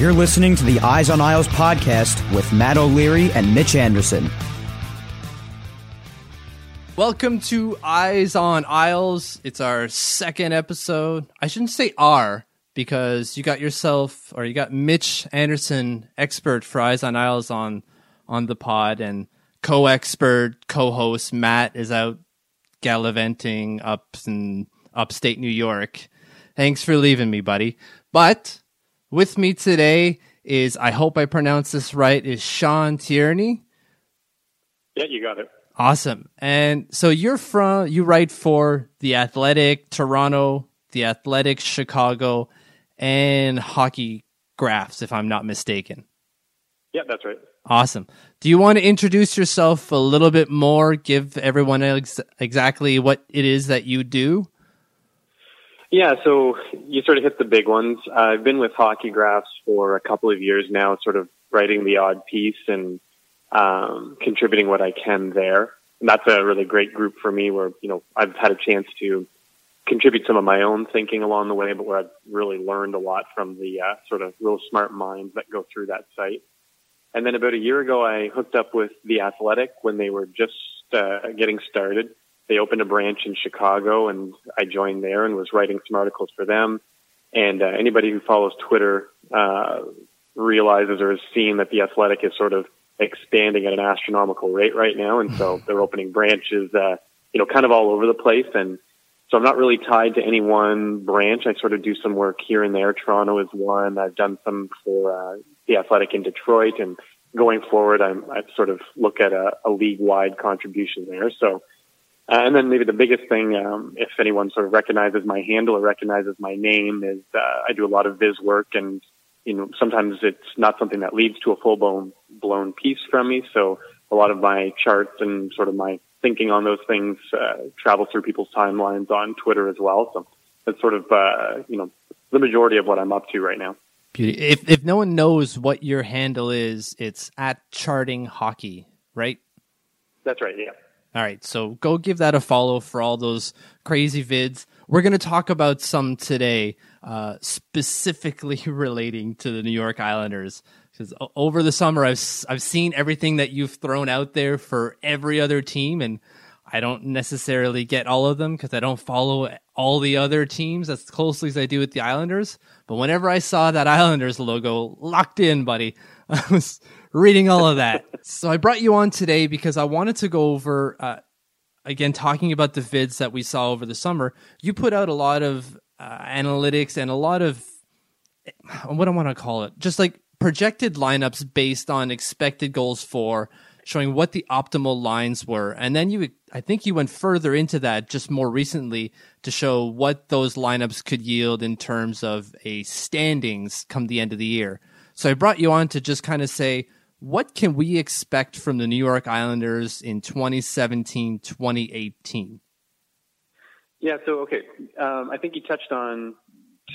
You're listening to the Eyes on Isles podcast with Matt O'Leary and Mitch Anderson. Welcome to Eyes on Isles. It's our second episode. I shouldn't say our because you got yourself or you got Mitch Anderson, expert for Eyes on Isles on on the pod and co-expert, co-host Matt is out gallivanting up in upstate New York. Thanks for leaving me, buddy. But with me today is, I hope I pronounced this right, is Sean Tierney. Yeah, you got it. Awesome. And so you're from, you write for The Athletic, Toronto, The Athletic, Chicago, and Hockey Graphs, if I'm not mistaken. Yeah, that's right. Awesome. Do you want to introduce yourself a little bit more? Give everyone ex- exactly what it is that you do? Yeah, so you sort of hit the big ones. I've been with Hockey Graphs for a couple of years now, sort of writing the odd piece and um, contributing what I can there. And that's a really great group for me where, you know, I've had a chance to contribute some of my own thinking along the way, but where I've really learned a lot from the uh, sort of real smart minds that go through that site. And then about a year ago, I hooked up with The Athletic when they were just uh, getting started they opened a branch in Chicago, and I joined there and was writing some articles for them. And uh, anybody who follows Twitter uh, realizes or has seen that the Athletic is sort of expanding at an astronomical rate right now, and so they're opening branches, uh, you know, kind of all over the place. And so I'm not really tied to any one branch. I sort of do some work here and there. Toronto is one. I've done some for uh, the Athletic in Detroit, and going forward, I'm I sort of look at a, a league wide contribution there. So uh, and then maybe the biggest thing, um, if anyone sort of recognizes my handle or recognizes my name, is uh, I do a lot of viz work, and you know sometimes it's not something that leads to a full blown blown piece from me. So a lot of my charts and sort of my thinking on those things uh, travel through people's timelines on Twitter as well. So that's sort of uh, you know the majority of what I'm up to right now. Beauty. If if no one knows what your handle is, it's at charting hockey, right? That's right. Yeah. All right, so go give that a follow for all those crazy vids. We're going to talk about some today, uh, specifically relating to the New York Islanders. Because over the summer, I've I've seen everything that you've thrown out there for every other team, and I don't necessarily get all of them because I don't follow all the other teams as closely as I do with the Islanders. But whenever I saw that Islanders logo locked in, buddy, I was reading all of that. so I brought you on today because I wanted to go over, uh, again, talking about the vids that we saw over the summer. You put out a lot of uh, analytics and a lot of, what do I want to call it? Just like projected lineups based on expected goals for, showing what the optimal lines were. And then you, I think you went further into that just more recently to show what those lineups could yield in terms of a standings come the end of the year. So I brought you on to just kind of say, what can we expect from the New York Islanders in 2017 2018? Yeah, so, okay. Um, I think you touched on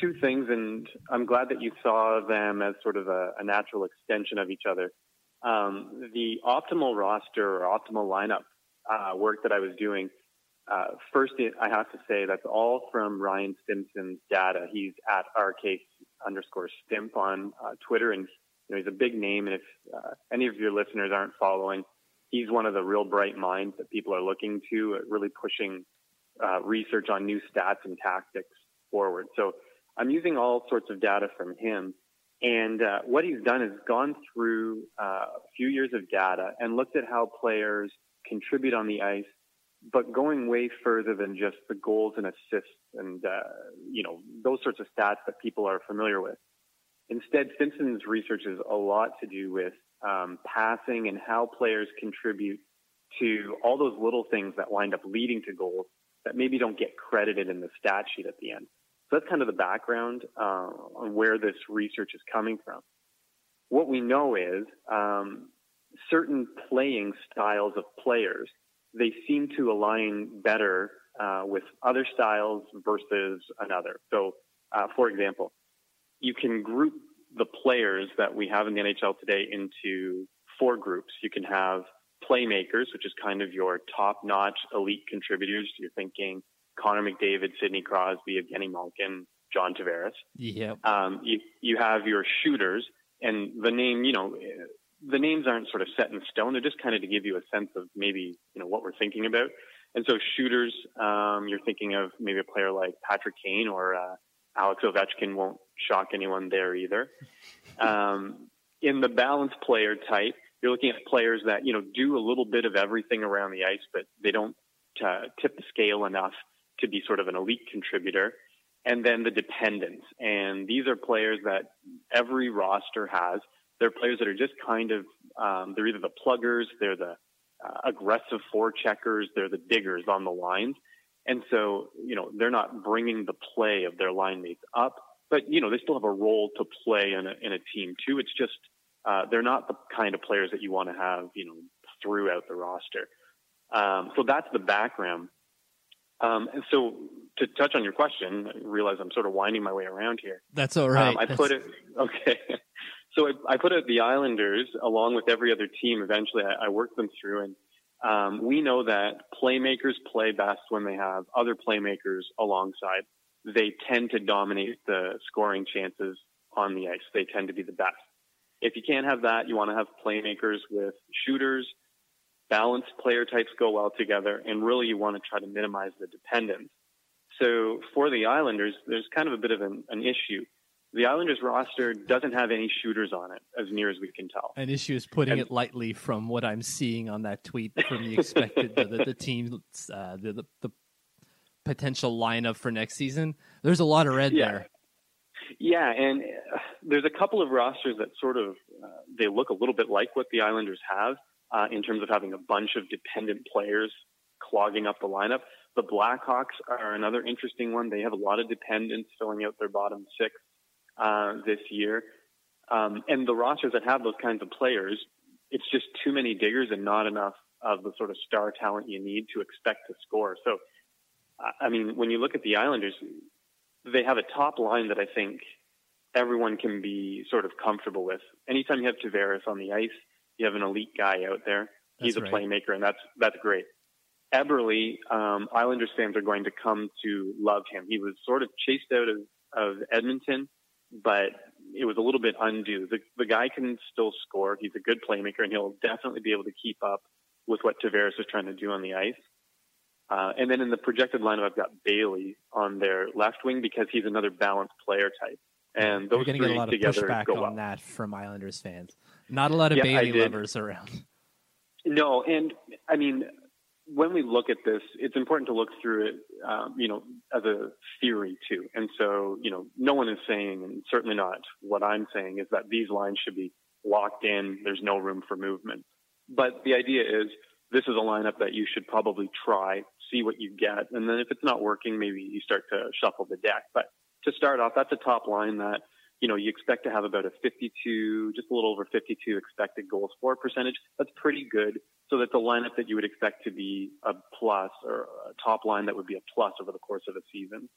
two things, and I'm glad that you saw them as sort of a, a natural extension of each other. Um, the optimal roster or optimal lineup uh, work that I was doing, uh, first, I have to say that's all from Ryan Stimson's data. He's at RK underscore Stimp on uh, Twitter, and you know, he's a big name, and if uh, any of your listeners aren't following, he's one of the real bright minds that people are looking to, uh, really pushing uh, research on new stats and tactics forward. So I'm using all sorts of data from him. And uh, what he's done is gone through uh, a few years of data and looked at how players contribute on the ice, but going way further than just the goals and assists and, uh, you know, those sorts of stats that people are familiar with. Instead, Stimson's research is a lot to do with um, passing and how players contribute to all those little things that wind up leading to goals that maybe don't get credited in the stat sheet at the end. So that's kind of the background uh, on where this research is coming from. What we know is um, certain playing styles of players they seem to align better uh, with other styles versus another. So, uh, for example, you can group the players that we have in the NHL today into four groups. You can have playmakers, which is kind of your top-notch elite contributors. You're thinking Connor McDavid, Sidney Crosby, Evgeny Malkin, John Tavares. Yeah. Um, you, you have your shooters, and the name, you know, the names aren't sort of set in stone. They're just kind of to give you a sense of maybe, you know, what we're thinking about. And so shooters, um, you're thinking of maybe a player like Patrick Kane or uh, Alex Ovechkin won't shock anyone there either. Um, in the balanced player type, you're looking at players that you know do a little bit of everything around the ice, but they don't uh, tip the scale enough to be sort of an elite contributor. And then the dependents, and these are players that every roster has. They're players that are just kind of um, they're either the pluggers, they're the uh, aggressive forecheckers, they're the diggers on the lines. And so, you know, they're not bringing the play of their line mates up, but, you know, they still have a role to play in a, in a team too. It's just, uh, they're not the kind of players that you want to have, you know, throughout the roster. Um, so that's the background. Um, and so to touch on your question, I realize I'm sort of winding my way around here. That's all right. Um, I That's... put it, okay. so I, I, put it the Islanders along with every other team. Eventually I, I worked them through and um, we know that playmakers play best when they have other playmakers alongside. They tend to dominate the scoring chances on the ice. They tend to be the best. If you can't have that, you want to have playmakers with shooters. Balanced player types go well together, and really you want to try to minimize the dependence. So for the Islanders, there's kind of a bit of an, an issue the Islanders roster doesn't have any shooters on it, as near as we can tell. An issue is putting and, it lightly from what I'm seeing on that tweet from the expected the, the, the team uh, the, the, the potential lineup for next season. There's a lot of red yeah. there. Yeah, and uh, there's a couple of rosters that sort of uh, they look a little bit like what the Islanders have uh, in terms of having a bunch of dependent players clogging up the lineup. The Blackhawks are another interesting one. They have a lot of dependents filling out their bottom six uh, this year. Um, and the rosters that have those kinds of players, it's just too many diggers and not enough of the sort of star talent you need to expect to score. So, I mean, when you look at the Islanders, they have a top line that I think everyone can be sort of comfortable with. Anytime you have Tavares on the ice, you have an elite guy out there. He's that's a right. playmaker, and that's that's great. Eberle, um, Islanders fans are going to come to love him. He was sort of chased out of, of Edmonton but it was a little bit undue. The, the guy can still score. He's a good playmaker, and he'll definitely be able to keep up with what Tavares is trying to do on the ice. Uh, and then in the projected lineup, I've got Bailey on their left wing because he's another balanced player type. And those You're three get a lot together of pushback go on well. that from Islanders fans. Not a lot of yeah, Bailey lovers around. No, and I mean, when we look at this, it's important to look through it, um, you know, as a theory too. And so, you know, no one is saying, and certainly not what I'm saying, is that these lines should be locked in. There's no room for movement. But the idea is this is a lineup that you should probably try, see what you get, and then if it's not working, maybe you start to shuffle the deck. But to start off, that's a top line that you know, you expect to have about a 52, just a little over 52 expected goals for percentage. That's pretty good. So that's a lineup that you would expect to be a plus or a top line that would be a plus over the course of a season.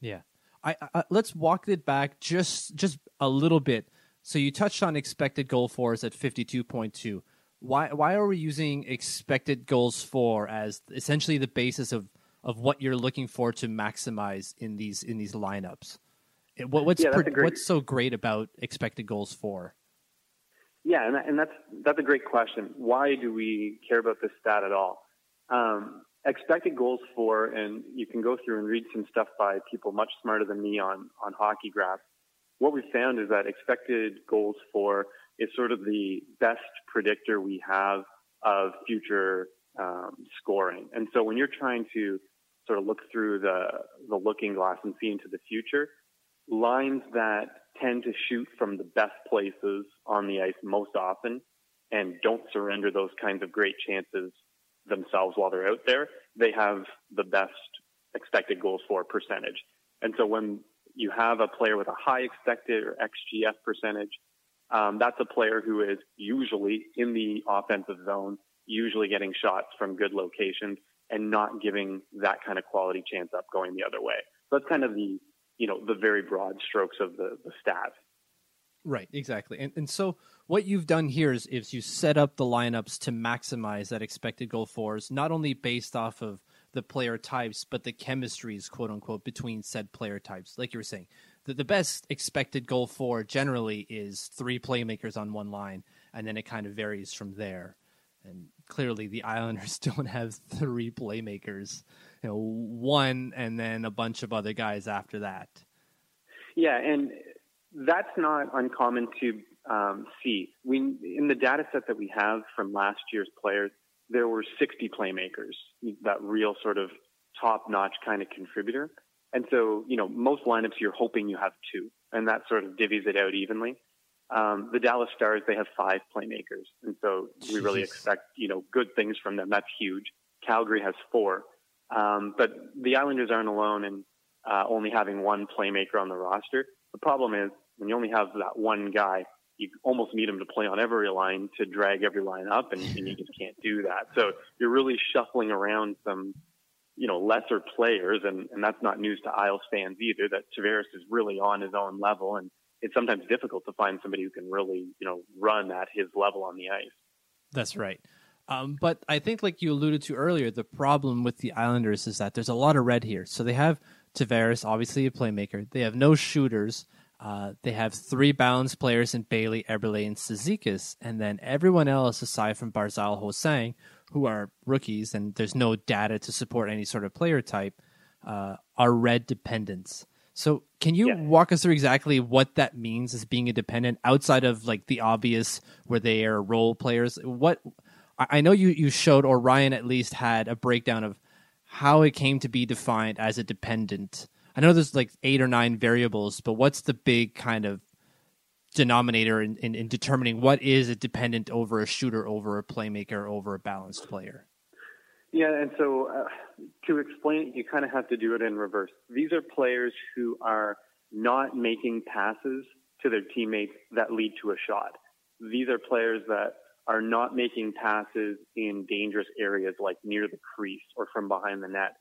Yeah. I, I let's walk it back just just a little bit. So you touched on expected goal fours at 52.2. Why why are we using expected goals for as essentially the basis of of what you're looking for to maximize in these in these lineups? What, what's yeah, great, what's so great about expected goals for? Yeah, and, and that's that's a great question. Why do we care about this stat at all? Um, expected goals for, and you can go through and read some stuff by people much smarter than me on on hockey graphs. What we found is that expected goals for is sort of the best predictor we have of future um, scoring. And so when you're trying to sort of look through the the looking glass and see into the future, lines that tend to shoot from the best places on the ice most often and don't surrender those kinds of great chances themselves while they're out there, they have the best expected goals for percentage. And so when you have a player with a high expected or XGF percentage, um, that's a player who is usually in the offensive zone, usually getting shots from good locations and not giving that kind of quality chance up going the other way. So that's kind of the, you know, the very broad strokes of the, the stats. Right, exactly. And and so what you've done here is, is you set up the lineups to maximize that expected goal fours, not only based off of the player types, but the chemistries, quote unquote, between said player types. Like you were saying, the, the best expected goal for generally is three playmakers on one line, and then it kind of varies from there. And clearly, the Islanders don't have three playmakers. You know, one and then a bunch of other guys after that. Yeah, and that's not uncommon to um, see. We in the data set that we have from last year's players, there were 60 playmakers, that real sort of top-notch kind of contributor. And so, you know, most lineups you're hoping you have two, and that sort of divvies it out evenly. Um, the Dallas Stars, they have five playmakers. And so we really expect, you know, good things from them. That's huge. Calgary has four. Um, but the Islanders aren't alone in uh, only having one playmaker on the roster. The problem is when you only have that one guy, you almost need him to play on every line to drag every line up, and, and you just can't do that. So you're really shuffling around some, you know, lesser players, and, and that's not news to Isles fans either. That Tavares is really on his own level, and it's sometimes difficult to find somebody who can really, you know, run at his level on the ice. That's right. Um, but I think, like you alluded to earlier, the problem with the Islanders is that there's a lot of red here. So they have Tavares, obviously a playmaker. They have no shooters. Uh, they have three balanced players in Bailey, Eberle, and Cizikas, and then everyone else aside from Barzal Ho-Sang, who are rookies, and there's no data to support any sort of player type, uh, are red dependents. So, can you yeah. walk us through exactly what that means as being a dependent outside of like the obvious where they are role players? What I know you you showed, or Ryan at least had a breakdown of how it came to be defined as a dependent I know there's like eight or nine variables, but what's the big kind of denominator in, in, in determining what is a dependent over a shooter, over a playmaker, over a balanced player? Yeah, and so uh, to explain it, you kind of have to do it in reverse. These are players who are not making passes to their teammates that lead to a shot. These are players that are not making passes in dangerous areas like near the crease or from behind the net.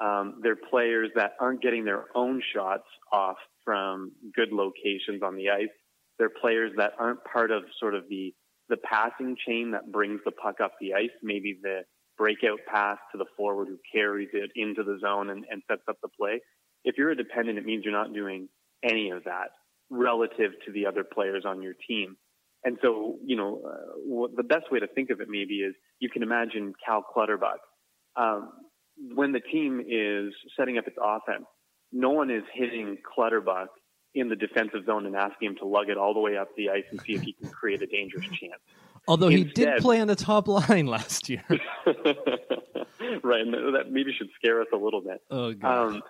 Um, they're players that aren't getting their own shots off from good locations on the ice. They're players that aren't part of sort of the the passing chain that brings the puck up the ice. Maybe the breakout pass to the forward who carries it into the zone and, and sets up the play. If you're a dependent, it means you're not doing any of that relative to the other players on your team. And so, you know, uh, the best way to think of it maybe is you can imagine Cal Clutterbuck. Um, when the team is setting up its offense, no one is hitting Clutterbuck in the defensive zone and asking him to lug it all the way up the ice and see if he can create a dangerous chance. Although Instead, he did play on the top line last year. right, and that maybe should scare us a little bit. Oh, God. Um,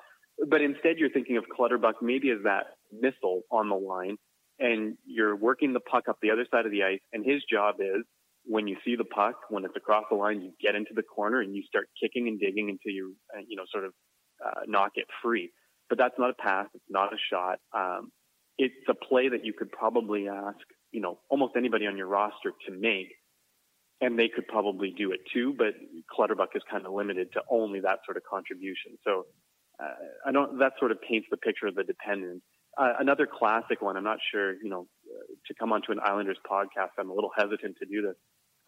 but instead, you're thinking of Clutterbuck maybe as that missile on the line, and you're working the puck up the other side of the ice, and his job is when you see the puck, when it's across the line, you get into the corner and you start kicking and digging until you, uh, you know, sort of uh, knock it free. But that's not a pass. It's not a shot. Um, it's a play that you could probably ask, you know, almost anybody on your roster to make, and they could probably do it too. But Clutterbuck is kind of limited to only that sort of contribution. So uh, I don't. That sort of paints the picture of the dependent. Uh, another classic one. I'm not sure, you know, to come onto an Islanders podcast. I'm a little hesitant to do this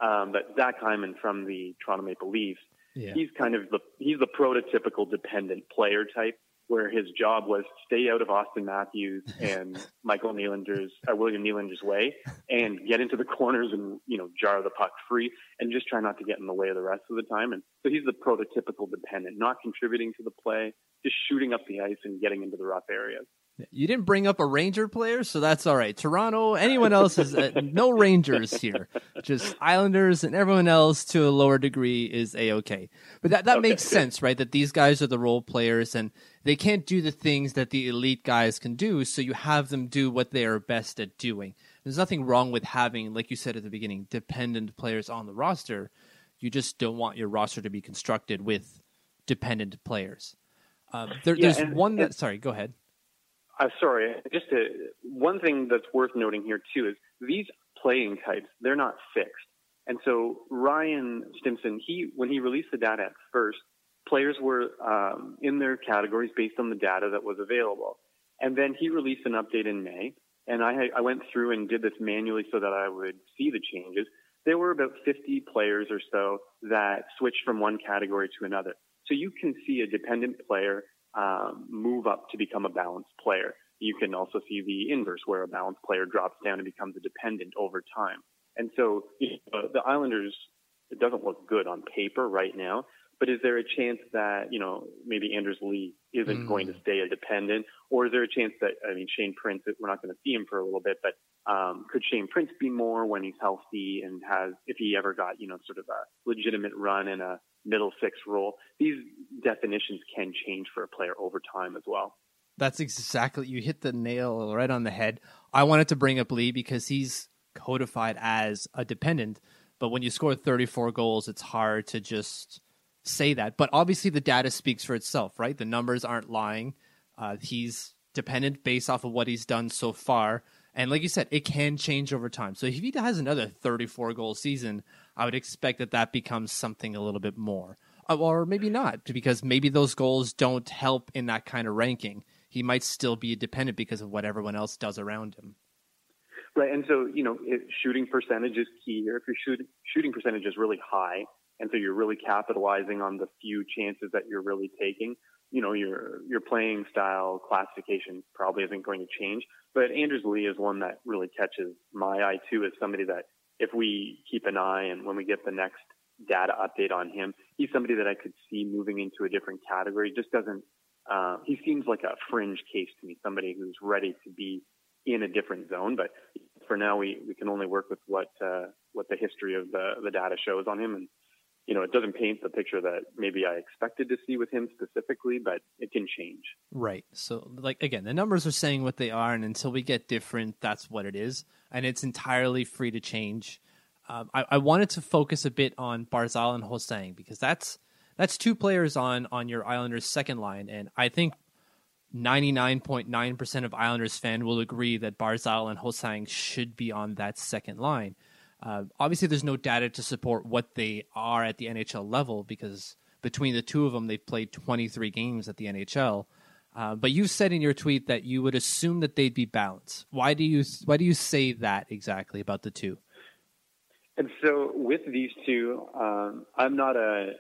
um, but Zach Hyman from the Toronto Maple Leafs, yeah. he's kind of the he's the prototypical dependent player type, where his job was stay out of Auston Matthews and Michael Nylander's uh, William Nylander's way, and get into the corners and you know jar the puck free, and just try not to get in the way of the rest of the time. And so he's the prototypical dependent, not contributing to the play, just shooting up the ice and getting into the rough areas. You didn't bring up a Ranger player, so that's all right. Toronto, anyone else is uh, no Rangers here. Just Islanders and everyone else to a lower degree is a okay. But that that okay. makes sense, right? That these guys are the role players and they can't do the things that the elite guys can do, so you have them do what they are best at doing. There's nothing wrong with having, like you said at the beginning, dependent players on the roster. You just don't want your roster to be constructed with dependent players. Um, there, yeah, there's and, one that. And, sorry, go ahead. Uh, sorry, just to, one thing that's worth noting here too is these playing types they're not fixed, and so Ryan Stimson he when he released the data at first, players were um, in their categories based on the data that was available, and then he released an update in May, and I I went through and did this manually so that I would see the changes. There were about 50 players or so that switched from one category to another. So you can see a dependent player um, move up to become a balanced player. You can also see the inverse, where a balanced player drops down and becomes a dependent over time. And so you know, the Islanders, it doesn't look good on paper right now, but is there a chance that, you know, maybe Anders Lee isn't mm. going to stay a dependent? Or is there a chance that, I mean, Shane Prince, we're not going to see him for a little bit, but um, could Shane Prince be more when he's healthy and has, if he ever got, you know, sort of a legitimate run in a middle six role? These definitions can change for a player over time as well. That's exactly, you hit the nail right on the head. I wanted to bring up Lee because he's codified as a dependent, but when you score 34 goals, it's hard to just say that. But obviously, the data speaks for itself, right? The numbers aren't lying. Uh, he's dependent based off of what he's done so far. And like you said, it can change over time. So if he has another 34 goal season, I would expect that that becomes something a little bit more. Uh, or maybe not, because maybe those goals don't help in that kind of ranking. He might still be dependent because of what everyone else does around him. Right, and so you know, shooting percentage is key here. If your shoot, shooting percentage is really high, and so you're really capitalizing on the few chances that you're really taking, you know, your your playing style classification probably isn't going to change. But Anders Lee is one that really catches my eye too, as somebody that if we keep an eye and when we get the next data update on him, he's somebody that I could see moving into a different category. Just doesn't. Uh, he seems like a fringe case to me, somebody who's ready to be in a different zone. But for now, we, we can only work with what uh, what the history of the the data shows on him, and you know, it doesn't paint the picture that maybe I expected to see with him specifically, but it can change. Right. So, like, again, the numbers are saying what they are, and until we get different, that's what it is. And it's entirely free to change. Um, I, I, wanted to focus a bit on Barzal and Ho-Sang because that's that's two players on on your Islanders second line, and I think 99.9% of Islanders fan will agree that Barzal and Ho-Sang should be on that second line. Uh, obviously, there's no data to support what they are at the NHL level because between the two of them, they've played 23 games at the NHL. Uh, but you said in your tweet that you would assume that they'd be balanced. Why do you why do you say that exactly about the two? And so with these two, um, I'm not a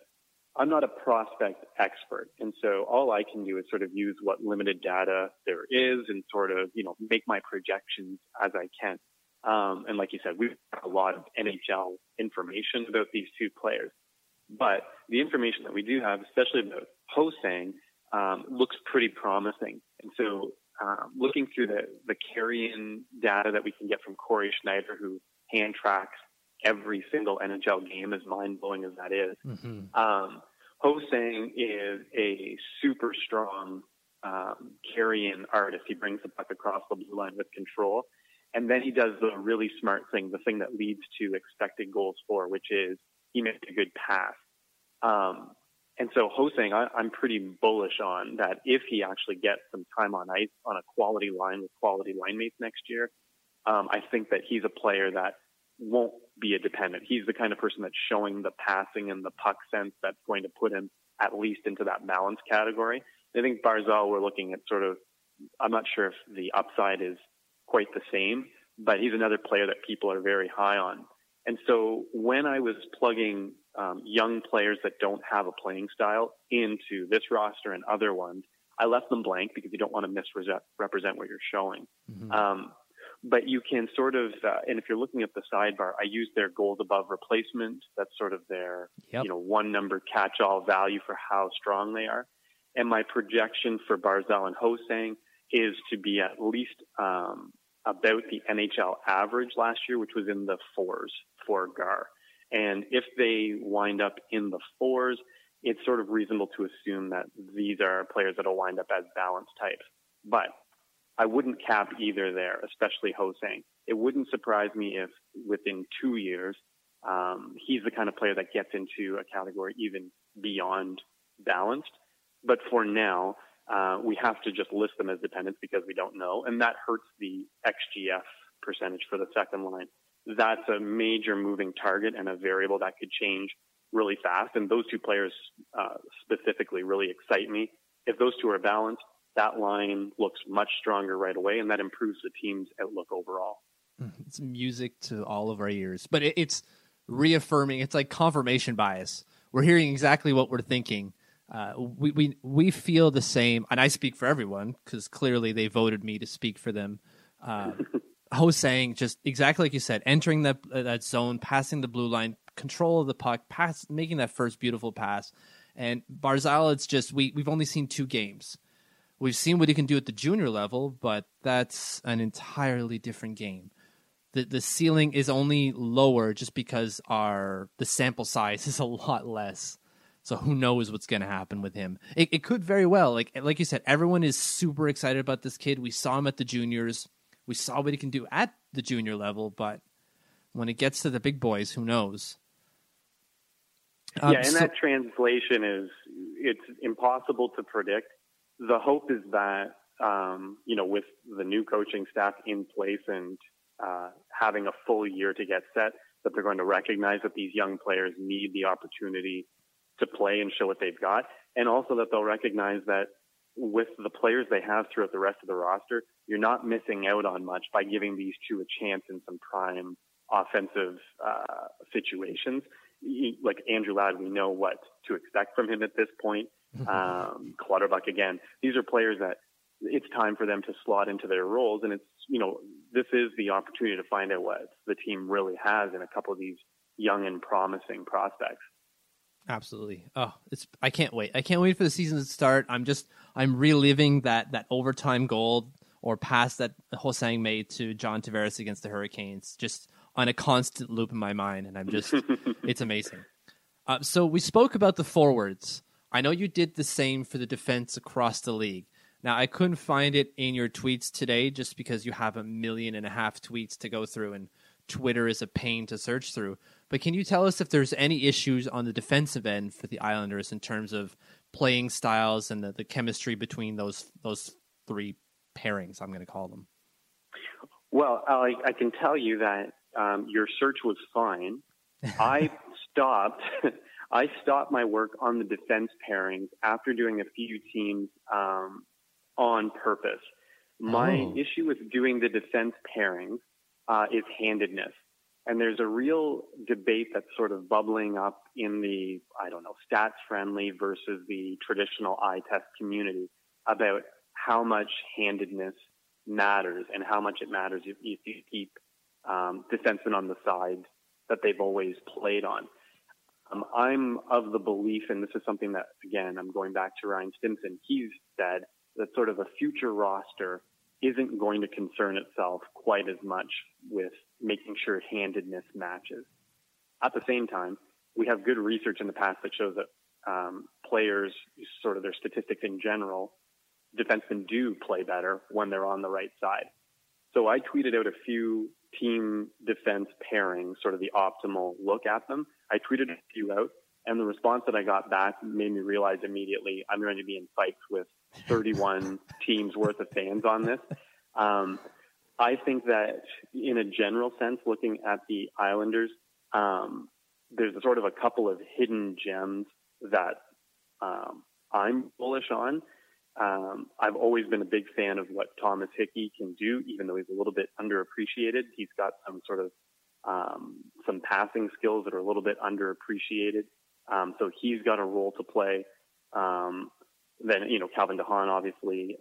I'm not a prospect expert, and so all I can do is sort of use what limited data there is, and sort of you know make my projections as I can. Um, and like you said, we've got a lot of NHL information about these two players. But the information that we do have, especially about Ho-Sang, um, looks pretty promising. And so um, looking through the, the carry-in data that we can get from Corey Sznajder, who hand tracks every single NHL game, as mind-blowing as that is, mm-hmm. um, Ho-Sang is a super strong um, carry-in artist. He brings the puck across the blue line with control. And then he does the really smart thing, the thing that leads to expected goals for, which is he makes a good pass. Um, and so Ho-Sang, I, I'm pretty bullish on that if he actually gets some time on ice on a quality line with quality line mates next year, um, I think that he's a player that won't be a dependent. He's the kind of person that's showing the passing and the puck sense that's going to put him at least into that balance category. I think Barzal, we're looking at sort of, I'm not sure if the upside is quite the same, but he's another player that people are very high on. And so when I was plugging um, young players that don't have a playing style into this roster and other ones, I left them blank because you don't want to misrepresent what you're showing. Mm-hmm. Um, but you can sort of, uh, and if you're looking at the sidebar, I use their goals above replacement. That's sort of their, yep. you know, one number catch-all value for how strong they are. And my projection for Barzal and Ho-Sang is to be at least um, about the NHL average last year, which was in the fours for GAR. And if they wind up in the fours, it's sort of reasonable to assume that these are players that will wind up as balance types. But I wouldn't cap either there, especially Ho-Sang. It wouldn't surprise me if within two years, um, he's the kind of player that gets into a category even beyond balanced. But for now, uh, we have to just list them as dependents because we don't know, and that hurts the XGF percentage for the second line. That's a major moving target and a variable that could change really fast. And those two players uh, specifically really excite me. If those two are balanced, that line looks much stronger right away, and that improves the team's outlook overall. It's music to all of our ears, but it, it's reaffirming. It's like confirmation bias. We're hearing exactly what we're thinking. Uh, we, we we feel the same, and I speak for everyone because clearly they voted me to speak for them. Uh, Ho-Sang just exactly like you said, entering that that zone, passing the blue line, control of the puck, pass, making that first beautiful pass. And Barzal, it's just we we've only seen two games. We've seen what he can do at the junior level, but that's an entirely different game. The the ceiling is only lower just because our the sample size is a lot less. So who knows what's going to happen with him? It, it could very well, like like you said, everyone is super excited about this kid. We saw him at the juniors. We saw what he can do at the junior level, but when it gets to the big boys, who knows? Um, yeah, and so, that translation is it's impossible to predict. The hope is that um, you know, with the new coaching staff in place and uh, having a full year to get set, that they're going to recognize that these young players need the opportunity to play and show what they've got, and also that they'll recognize that with the players they have throughout the rest of the roster, you're not missing out on much by giving these two a chance in some prime offensive uh, situations. Like Andrew Ladd, we know what to expect from him at this point. Um, Clutterbuck again. These are players that it's time for them to slot into their roles, and it's you know this is the opportunity to find out what the team really has in a couple of these young and promising prospects. Absolutely. Oh, it's I can't wait. I can't wait for the season to start. I'm just I'm reliving that that overtime goal or pass that Ho-Sang made to John Tavares against the Hurricanes just on a constant loop in my mind and I'm just it's amazing. Uh, so we spoke about the forwards. I know you did the same for the defense across the league. Now I couldn't find it in your tweets today just because you have a million and a half tweets to go through and Twitter is a pain to search through. But can you tell us if there's any issues on the defensive end for the Islanders in terms of playing styles and the, the chemistry between those those three pairings? I'm going to call them. Well, I, I can tell you that um, your search was fine. I stopped. I stopped my work on the defense pairings after doing a few teams um, on purpose. My oh. issue with doing the defense pairings uh, is handedness. And there's a real debate that's sort of bubbling up in the, I don't know, stats friendly versus the traditional eye test community about how much handedness matters and how much it matters if, you keep um, defensemen on the side that they've always played on. Um, I'm of the belief, and this is something that, again, I'm going back to Ryan Stimson, he's said that sort of a future roster isn't going to concern itself quite as much with making sure handedness matches. At the same time, we have good research in the past that shows that um, players, sort of their statistics in general, defensemen do play better when they're on the right side. So I tweeted out a few team defense pairings, sort of the optimal look at them. I tweeted a few out, and the response that I got back made me realize immediately I'm going to be in fights with 31 teams worth of fans on this. Um, I think that in a general sense, looking at the Islanders, um, there's a sort of a couple of hidden gems that um, I'm bullish on. Um, I've always been a big fan of what Thomas Hickey can do, even though he's a little bit underappreciated. He's got some sort of um, some passing skills that are a little bit underappreciated. Um, so he's got a role to play. Um, then you know Calvin de Haan, obviously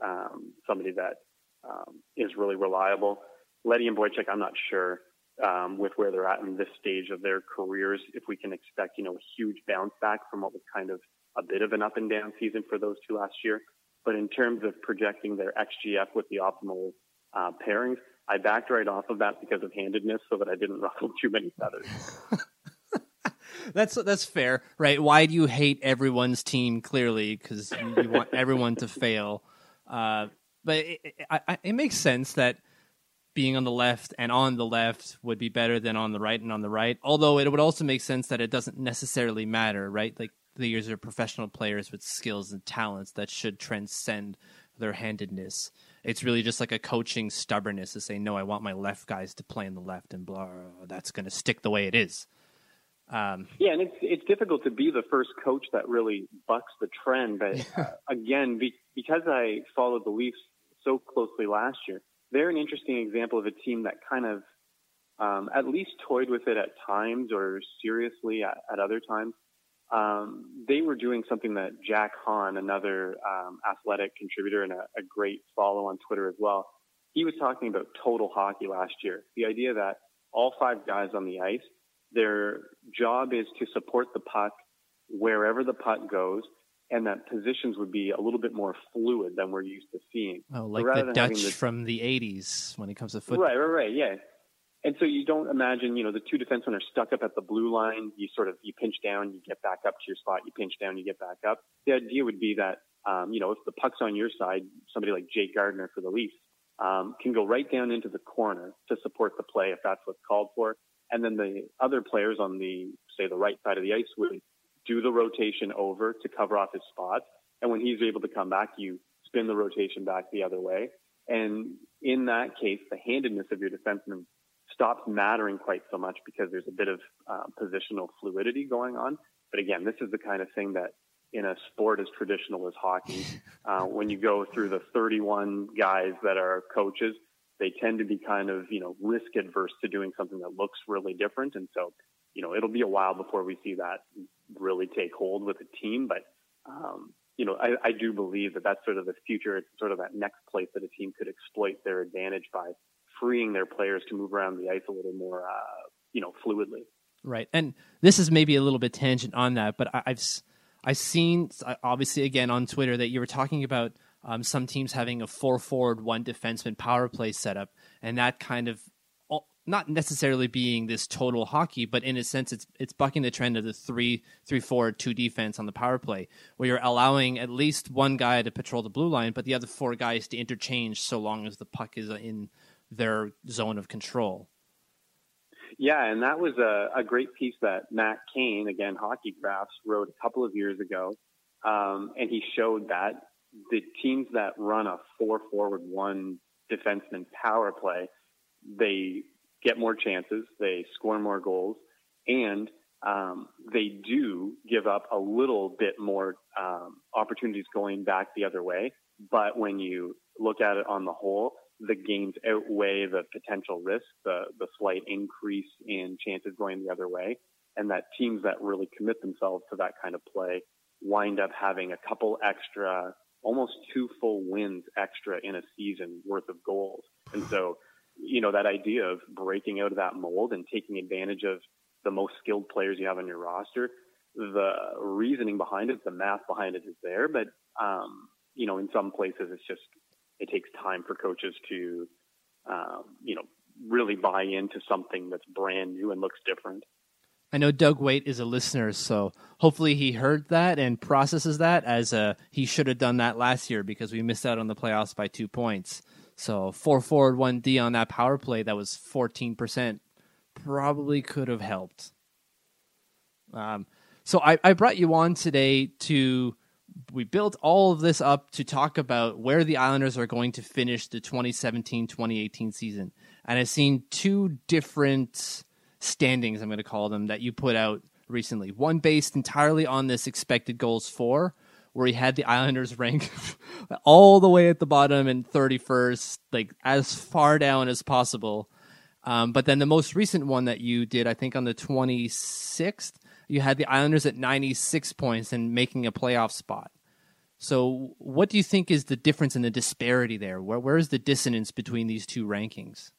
somebody that um, is really reliable. Leddy and Boychuk, I'm not sure um, with where they're at in this stage of their careers if we can expect you know a huge bounce back from what was kind of a bit of an up and down season for those two last year. But in terms of projecting their XGF with the optimal uh, pairings, I backed right off of that because of handedness, so that I didn't ruffle too many feathers. that's that's fair, right? Why do you hate everyone's team? Clearly, because you, you, want everyone to fail. Uh, but it, it, it, makes sense that being on the left and on the left would be better than on the right and on the right. Although it would also make sense that it doesn't necessarily matter, right? Like these are professional players with skills and talents that should transcend their handedness. It's really just like a coaching stubbornness to say, no, I want my left guys to play in the left and blah, that's going to stick the way it is. Um, yeah, and it's it's difficult to be the first coach that really bucks the trend. But uh, again, be, because I followed the Leafs so closely last year, they're an interesting example of a team that kind of um, at least toyed with it at times or seriously at, at other times. Um, they were doing something that Jack Han, another um, athletic contributor and a, a great follow on Twitter as well, he was talking about total hockey last year. The idea that all five guys on the ice, their job is to support the puck wherever the puck goes, and that positions would be a little bit more fluid than we're used to seeing. Oh, like so the Dutch the, from the '80s when it comes to football. Right, right, right. Yeah, and so you don't imagine, you know, the two defensemen are stuck up at the blue line. You sort of, you pinch down, you get back up to your spot. You pinch down, you get back up. The idea would be that, um, you know, if the puck's on your side, somebody like Jake Gardiner for the Leafs um, can go right down into the corner to support the play if that's what's called for. And then the other players on the, say, the right side of the ice would do the rotation over to cover off his spot. And when he's able to come back, you spin the rotation back the other way. And in that case, the handedness of your defenseman stops mattering quite so much because there's a bit of uh, positional fluidity going on. But again, this is the kind of thing that in a sport as traditional as hockey, uh, when you go through the 31 guys that are coaches, they tend to be kind of, you know, risk adverse to doing something that looks really different. And so, you know, it'll be a while before we see that really take hold with a team. But, um, you know, I, I do believe that that's sort of the future. It's sort of that next place that a team could exploit their advantage by freeing their players to move around the ice a little more, uh, you know, fluidly. Right, and this is maybe a little bit tangent on that, but I, have I've seen obviously again on Twitter that you were talking about um, some teams having a four forward, one defenseman power play setup, and that kind of not necessarily being this total hockey, but in a sense, it's it's bucking the trend of the three three forward, two defense on the power play, where you're allowing at least one guy to patrol the blue line, but the other four guys to interchange so long as the puck is in their zone of control. Yeah, and that was a, a great piece that Matt Cane, again, Hockey Graphs, wrote a couple of years ago. Um, and he showed that the teams that run a four forward, one defenseman power play, they get more chances, they score more goals, and um, they do give up a little bit more um, opportunities going back the other way. But when you look at it on the whole, the gains outweigh the potential risk, the, the slight increase in chances going the other way, and that teams that really commit themselves to that kind of play wind up having a couple extra, almost two full wins extra in a season worth of goals. And so, you know, that idea of breaking out of that mold and taking advantage of the most skilled players you have on your roster, the reasoning behind it, the math behind it is there, but, um, you know, in some places it's just it takes time for coaches to, um, you know, really buy into something that's brand new and looks different. I know Doug Weight is a listener, so hopefully he heard that and processes that as a he should have done that last year because we missed out on the playoffs by two points. So four forward, one D on that power play that was fourteen percent probably could have helped. Um, so I, I brought you on today to we built all of this up to talk about where the Islanders are going to finish the 2017-2018 season. And I've seen two different standings, I'm going to call them, that you put out recently. One based entirely on this expected goals for, where he had the Islanders rank all the way at the bottom and 31st, like as far down as possible. Um, but then the most recent one that you did, I think on the 26th, you had the Islanders at 96 points and making a playoff spot. So, what do you think is the difference in the disparity there? Where where is the dissonance between these two rankings?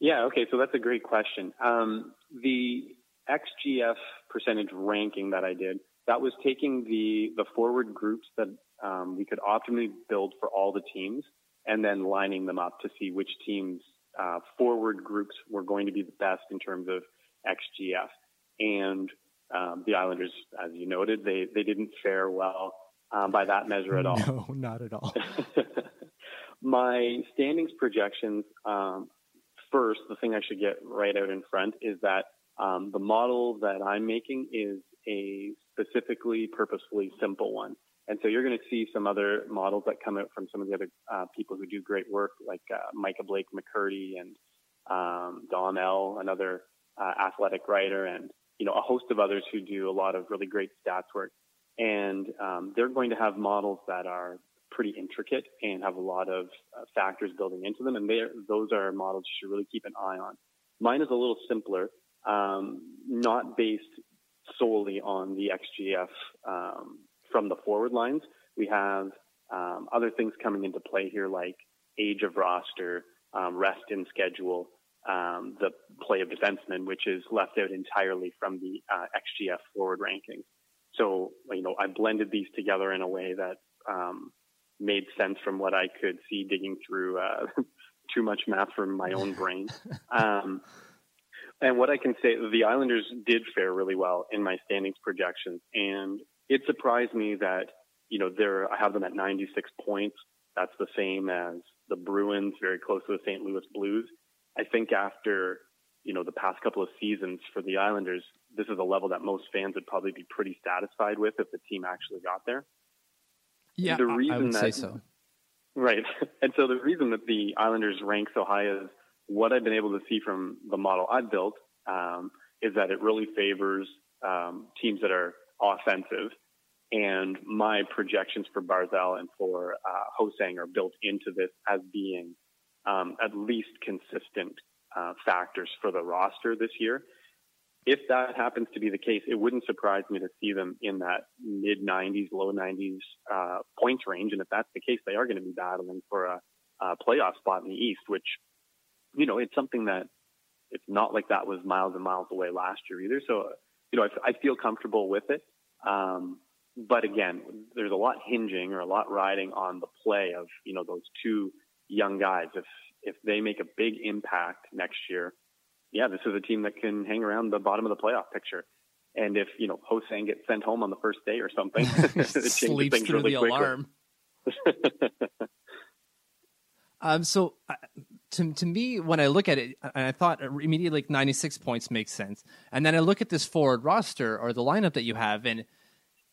Yeah, okay, so that's a great question. Um, the XGF percentage ranking that I did, that was taking the the forward groups that um, we could optimally build for all the teams, and then lining them up to see which teams uh, forward groups were going to be the best in terms of XGF. And um, the Islanders, as you noted, they they didn't fare well um, by that measure at all. No, not at all. My standings projections. Um, first, the thing I should get right out in front is that um, the model that I'm making is a specifically, purposefully simple one. And so you're going to see some other models that come out from some of the other uh, people who do great work, like uh, Micah Blake McCurdy and um, Don L, another uh, athletic writer, and you know a host of others who do a lot of really great stats work. And um, they're going to have models that are pretty intricate and have a lot of uh, factors building into them, and those are models you should really keep an eye on. Mine is a little simpler, um, not based solely on the XGF um, from the forward lines. We have um, other things coming into play here, like age of roster, um, rest in schedule, um, the play of defensemen, which is left out entirely from the uh, XGF forward rankings. So, you know, I blended these together in a way that um, made sense from what I could see digging through uh, too much math from my own brain. And what I can say, the Islanders did fare really well in my standings projections, and it surprised me that you know they're I have them at 96 points. That's the same as the Bruins, very close to the St. Louis Blues. I think after you know the past couple of seasons for the Islanders, this is a level that most fans would probably be pretty satisfied with if the team actually got there. Yeah, the reason I would that, say so. Right, and so the reason that the Islanders rank so high is what I've been able to see from the model I've built um, is that it really favors um, teams that are offensive. And my projections for Barzal and for uh, Ho-Sang are built into this as being um, at least consistent uh, factors for the roster this year. If that happens to be the case, it wouldn't surprise me to see them in that mid 90s, low 90s uh, points range. And if that's the case, they are going to be battling for a, a playoff spot in the East, which, you know, it's something that it's not like that was miles and miles away last year either. So, you know, I, I feel comfortable with it. Um, but again, there's a lot hinging or a lot riding on the play of, you know, those two young guys. If, if they make a big impact next year, yeah, this is a team that can hang around the bottom of the playoff picture. And if, you know, Ho-Sang gets sent home on the first day or something, it changes things through really the quickly. alarm. um, so to, to me, when I look at it, and I thought immediately like 96 points makes sense. And then I look at this forward roster or the lineup that you have and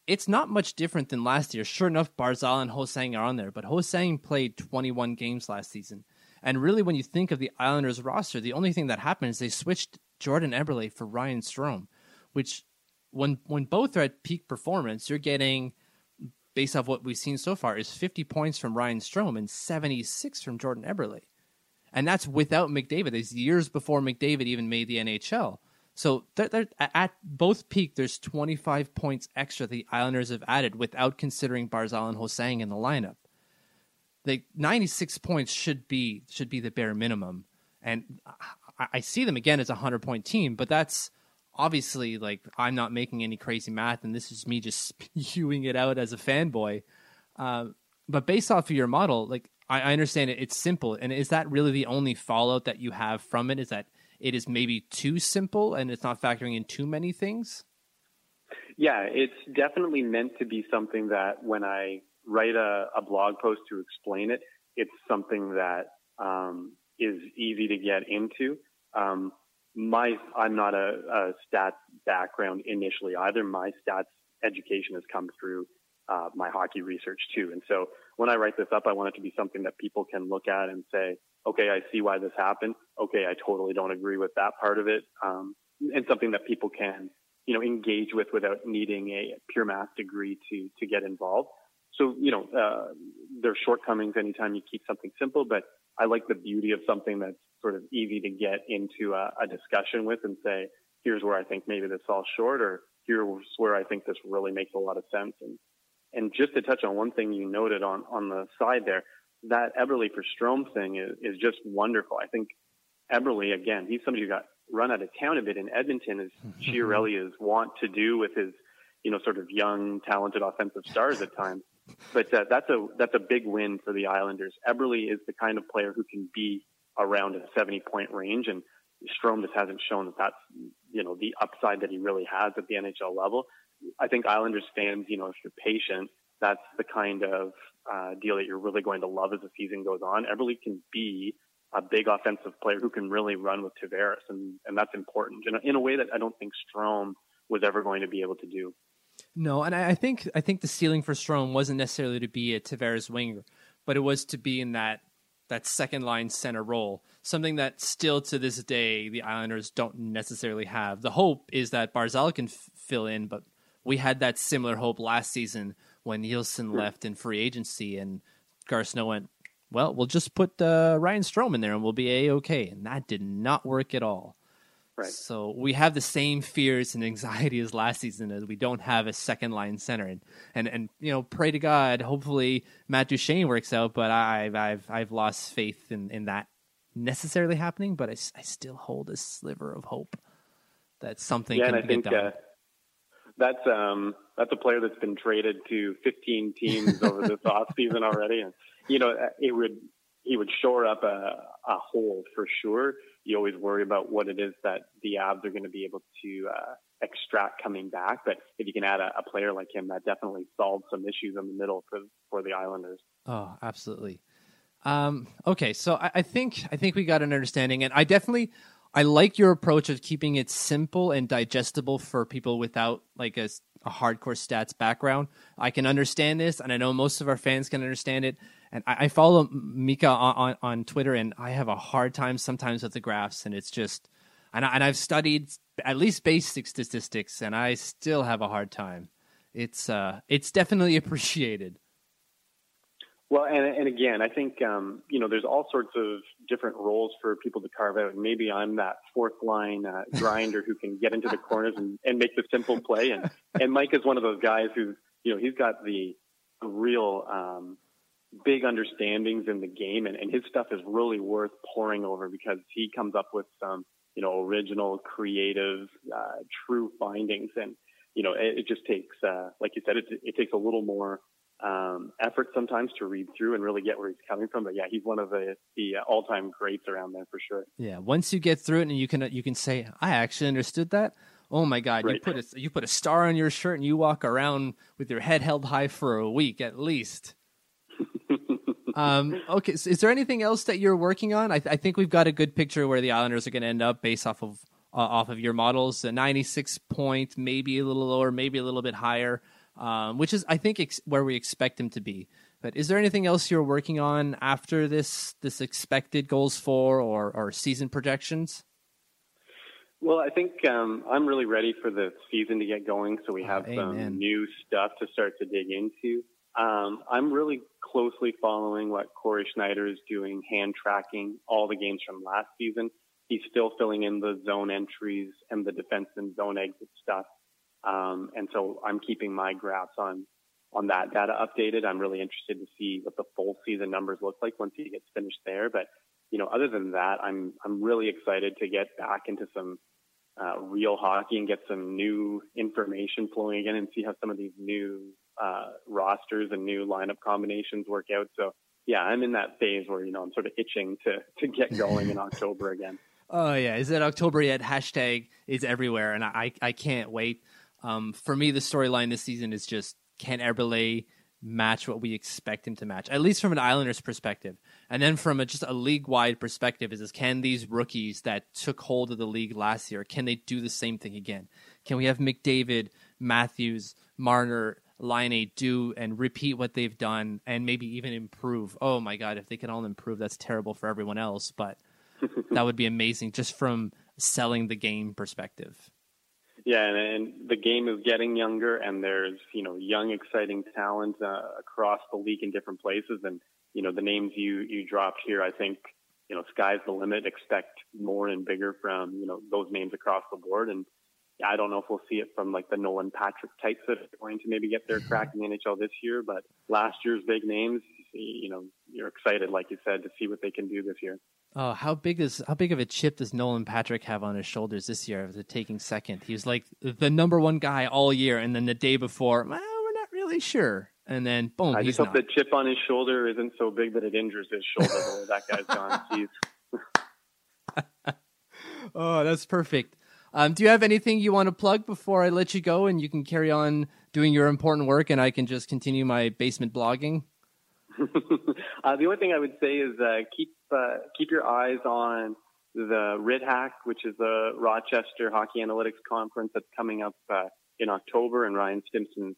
it's not much different than last year. Sure enough, Barzal and Ho-Sang are on there, but Ho-Sang played 21 games last season. And really, when you think of the Islanders roster, the only thing that happened is they switched Jordan Eberle for Ryan Strome, which when when both are at peak performance, you're getting based off what we've seen so far is 50 points from Ryan Strome and 76 from Jordan Eberle. And that's without McDavid. It's years before McDavid even made the NHL. So they're, they're, at both peak, there's 25 points extra the Islanders have added without considering Barzal and Ho-Sang in the lineup. The 96 points should be should be the bare minimum, and I, I see them again as a hundred point team, but that's obviously like I'm not making any crazy math, and this is me just spewing it out as a fanboy. Uh, but based off of your model, like I, I understand it, it's simple, and is that really the only fallout that you have from it? Is that it is maybe too simple and it's not factoring in too many things? Yeah, it's definitely meant to be something that when I write a, a blog post to explain it, it's something that um, is easy to get into. Um, my, I'm not a, a stats background initially either. My stats education has come through uh, my hockey research too. And so when I write this up, I want it to be something that people can look at and say, okay, I see why this happened. Okay, I totally don't agree with that part of it. Um, and something that people can, you know, engage with without needing a pure math degree to, to get involved. So, you know, uh, there's shortcomings anytime you keep something simple, but I like the beauty of something that's sort of easy to get into a, a discussion with and say, here's where I think maybe this falls short or here's where I think this really makes a lot of sense. And, and just to touch on one thing you noted on, on the side there, that Eberle for Strome thing is, is just wonderful. I think Eberle, again, he's somebody who got run out of town a bit in Edmonton as Chiarelli is wont to do with his, you know, sort of young, talented offensive stars at times. But uh, that's a that's a big win for the Islanders. Eberle is the kind of player who can be around a 70 point range, and Strome just hasn't shown that that's you know the upside that he really has at the NHL level. I think Islanders fans, you know, if you're patient, that's the kind of uh, deal that you're really going to love as the season goes on. Eberle can be a big offensive player who can really run with Tavares, and, and that's important in a, in a way that I don't think Strome was ever going to be able to do. No, and I think I think the ceiling for Strome wasn't necessarily to be a Tavares winger, but it was to be in that that second line center role, something that still to this day the Islanders don't necessarily have. The hope is that Barzal can f- fill in, but we had that similar hope last season when Nielsen left in free agency and Garth Snow went, well, we'll just put uh, Ryan Strome in there and we'll be a okay, and that did not work at all. Right. So we have the same fears and anxiety as last season as we don't have a second line center and and, and you know pray to God hopefully Matt Duchene works out but I've I've I've lost faith in, in that necessarily happening but I, I still hold a sliver of hope that something yeah, can get think done. uh, that's um that's a player that's been traded to 15 teams over this off season already, and you know it would he would shore up a a hole for sure. You always worry about what it is that the Avs are going to be able to uh, extract coming back, but if you can add a, a player like him, that definitely solves some issues in the middle for for the Islanders. Oh, absolutely. Um, okay, so I, I think I think we got an understanding, and I definitely I like your approach of keeping it simple and digestible for people without like a, a hardcore stats background. I can understand this, and I know most of our fans can understand it. And I, I follow Micah on, on, on Twitter, and I have a hard time sometimes with the graphs, and it's just, and, I, and I've studied at least basic statistics, and I still have a hard time. It's uh, it's definitely appreciated. Well, and, and again, I think, um, you know, there's all sorts of different roles for people to carve out. And maybe I'm that fourth line uh, grinder who can get into the corners and, and make the simple play. And, and Mike is one of those guys who, you know, he's got the real, um, big understandings in the game and, and his stuff is really worth pouring over because he comes up with some, you know, original, creative, uh, true findings. And, you know, it, it just takes, uh, like you said, it, it takes a little more, um, effort sometimes to read through and really get where he's coming from. But yeah, he's one of the, the all time greats around there for sure. Yeah, once you get through it and you can you can say, I actually understood that. Oh my God, you put a you put a star on your shirt and you walk around with your head held high for a week at least. um, okay, so is there anything else that you're working on? I, I think we've got a good picture where the Islanders are going to end up based off of uh, off of your models. A 96 point, maybe a little lower, maybe a little bit higher, um, which is I think ex- where we expect him to be. But is there anything else you're working on after this this expected goals for or or season projections? Well, I think um, I'm really ready for the season to get going, so we have amen. some new stuff to start to dig into. Um, I'm really closely following what Corey Sznajder is doing, hand tracking all the games from last season. He's still filling in the zone entries and the defense and zone exit stuff. Um, and so I'm keeping my graphs on on that data updated. I'm really interested to see what the full season numbers look like once he gets finished there. But you know, other than that, I'm I'm really excited to get back into some uh, real hockey and get some new information flowing again and see how some of these new uh, rosters and new lineup combinations work out. So yeah, I'm in that phase where you know I'm sort of itching to to get going in October again. Oh yeah, is it October yet? Hashtag is everywhere, and I I can't wait. Um, for me, the storyline this season is just can Eberle match what we expect him to match, at least from an Islanders perspective, and then from a, just a league wide perspective, is, is can these rookies that took hold of the league last year can they do the same thing again? Can we have McDavid, Matthews, Marner, Line do and repeat what they've done and maybe even improve? Oh my God, if they can all improve, that's terrible for everyone else, but that would be amazing just from selling the game perspective. Yeah, and, and the game is getting younger, and there's you know young, exciting talent uh, across the league in different places, and you know the names you you dropped here. I think you know sky's the limit. Expect more and bigger from you know those names across the board, and I don't know if we'll see it from like the Nolan Patrick types that are going to maybe get their crack in the NHL this year, but last year's big names, you know, you're excited, like you said, to see what they can do this year. Oh, how big is how big of a chip does Nolan Patrick have on his shoulders this year after taking second? He was like the number one guy all year, and then the day before, well, we're not really sure. And then boom, I just hope not. the chip on his shoulder isn't so big that it injures his shoulder the way that guy's gone. Jeez. Oh, that's perfect. Um, do you have anything you want to plug before I let you go, and you can carry on doing your important work, and I can just continue my basement blogging? Uh, the only thing I would say is uh, keep uh, keep your eyes on the RITHAC, which is the Rochester Hockey Analytics Conference that's coming up uh, in October and Ryan Stimson's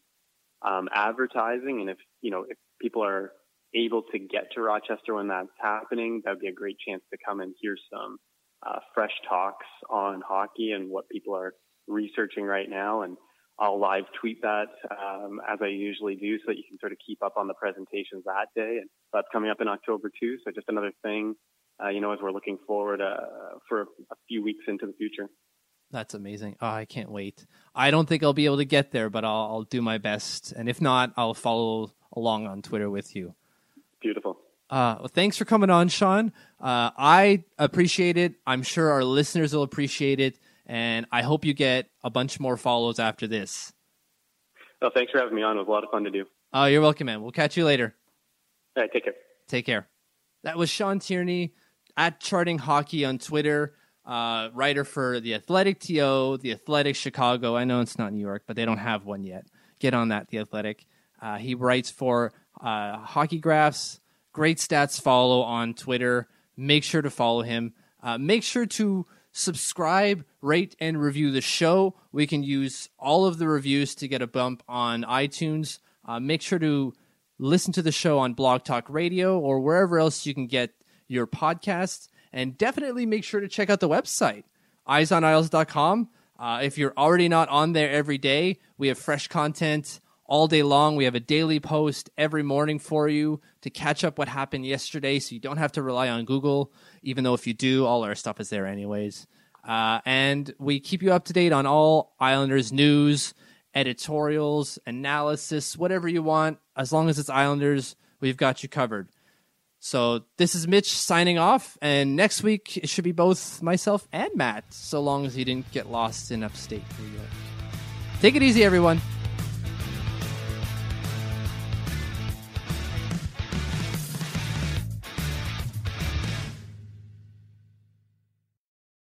um, advertising. And if, you know, if people are able to get to Rochester when that's happening, that'd be a great chance to come and hear some uh, fresh talks on hockey and what people are researching right now. And I'll live tweet that um, as I usually do, so that you can sort of keep up on the presentations that day. And that's coming up in October too. So just another thing, uh, you know, as we're looking forward uh, for a few weeks into the future. That's amazing. Oh, I can't wait. I don't think I'll be able to get there, but I'll, I'll do my best. And if not, I'll follow along on Twitter with you. Beautiful. Uh, well, thanks for coming on, Sean. Uh, I appreciate it. I'm sure our listeners will appreciate it. And I hope you get a bunch more follows after this. Well, thanks for having me on. It was a lot of fun to do. Oh, you're welcome, man. We'll catch you later. All right, take care. Take care. That was Sean Tierney at Charting Hockey on Twitter uh, writer for the Athletic TO, the Athletic Chicago. I know it's not New York, but they don't have one yet. Get on that, the Athletic. Uh, he writes for uh, Hockey Graphs. Great stats follow on Twitter. Make sure to follow him. Uh, make sure to subscribe, rate, and review the show. We can use all of the reviews to get a bump on iTunes. Uh, make sure to listen to the show on Blog Talk Radio or wherever else you can get your podcast. And definitely make sure to check out the website, eyesonisles.com. Uh, if you're already not on there every day, we have fresh content all day long. We have a daily post every morning for you to catch up what happened yesterday so you don't have to rely on Google, even though if you do, all our stuff is there anyways. Uh, and we keep you up to date on all Islanders news, editorials, analysis, whatever you want. As long as it's Islanders, we've got you covered. So this is Mitch signing off, and next week it should be both myself and Matt, so long as he didn't get lost in upstate New York. Take it easy, everyone.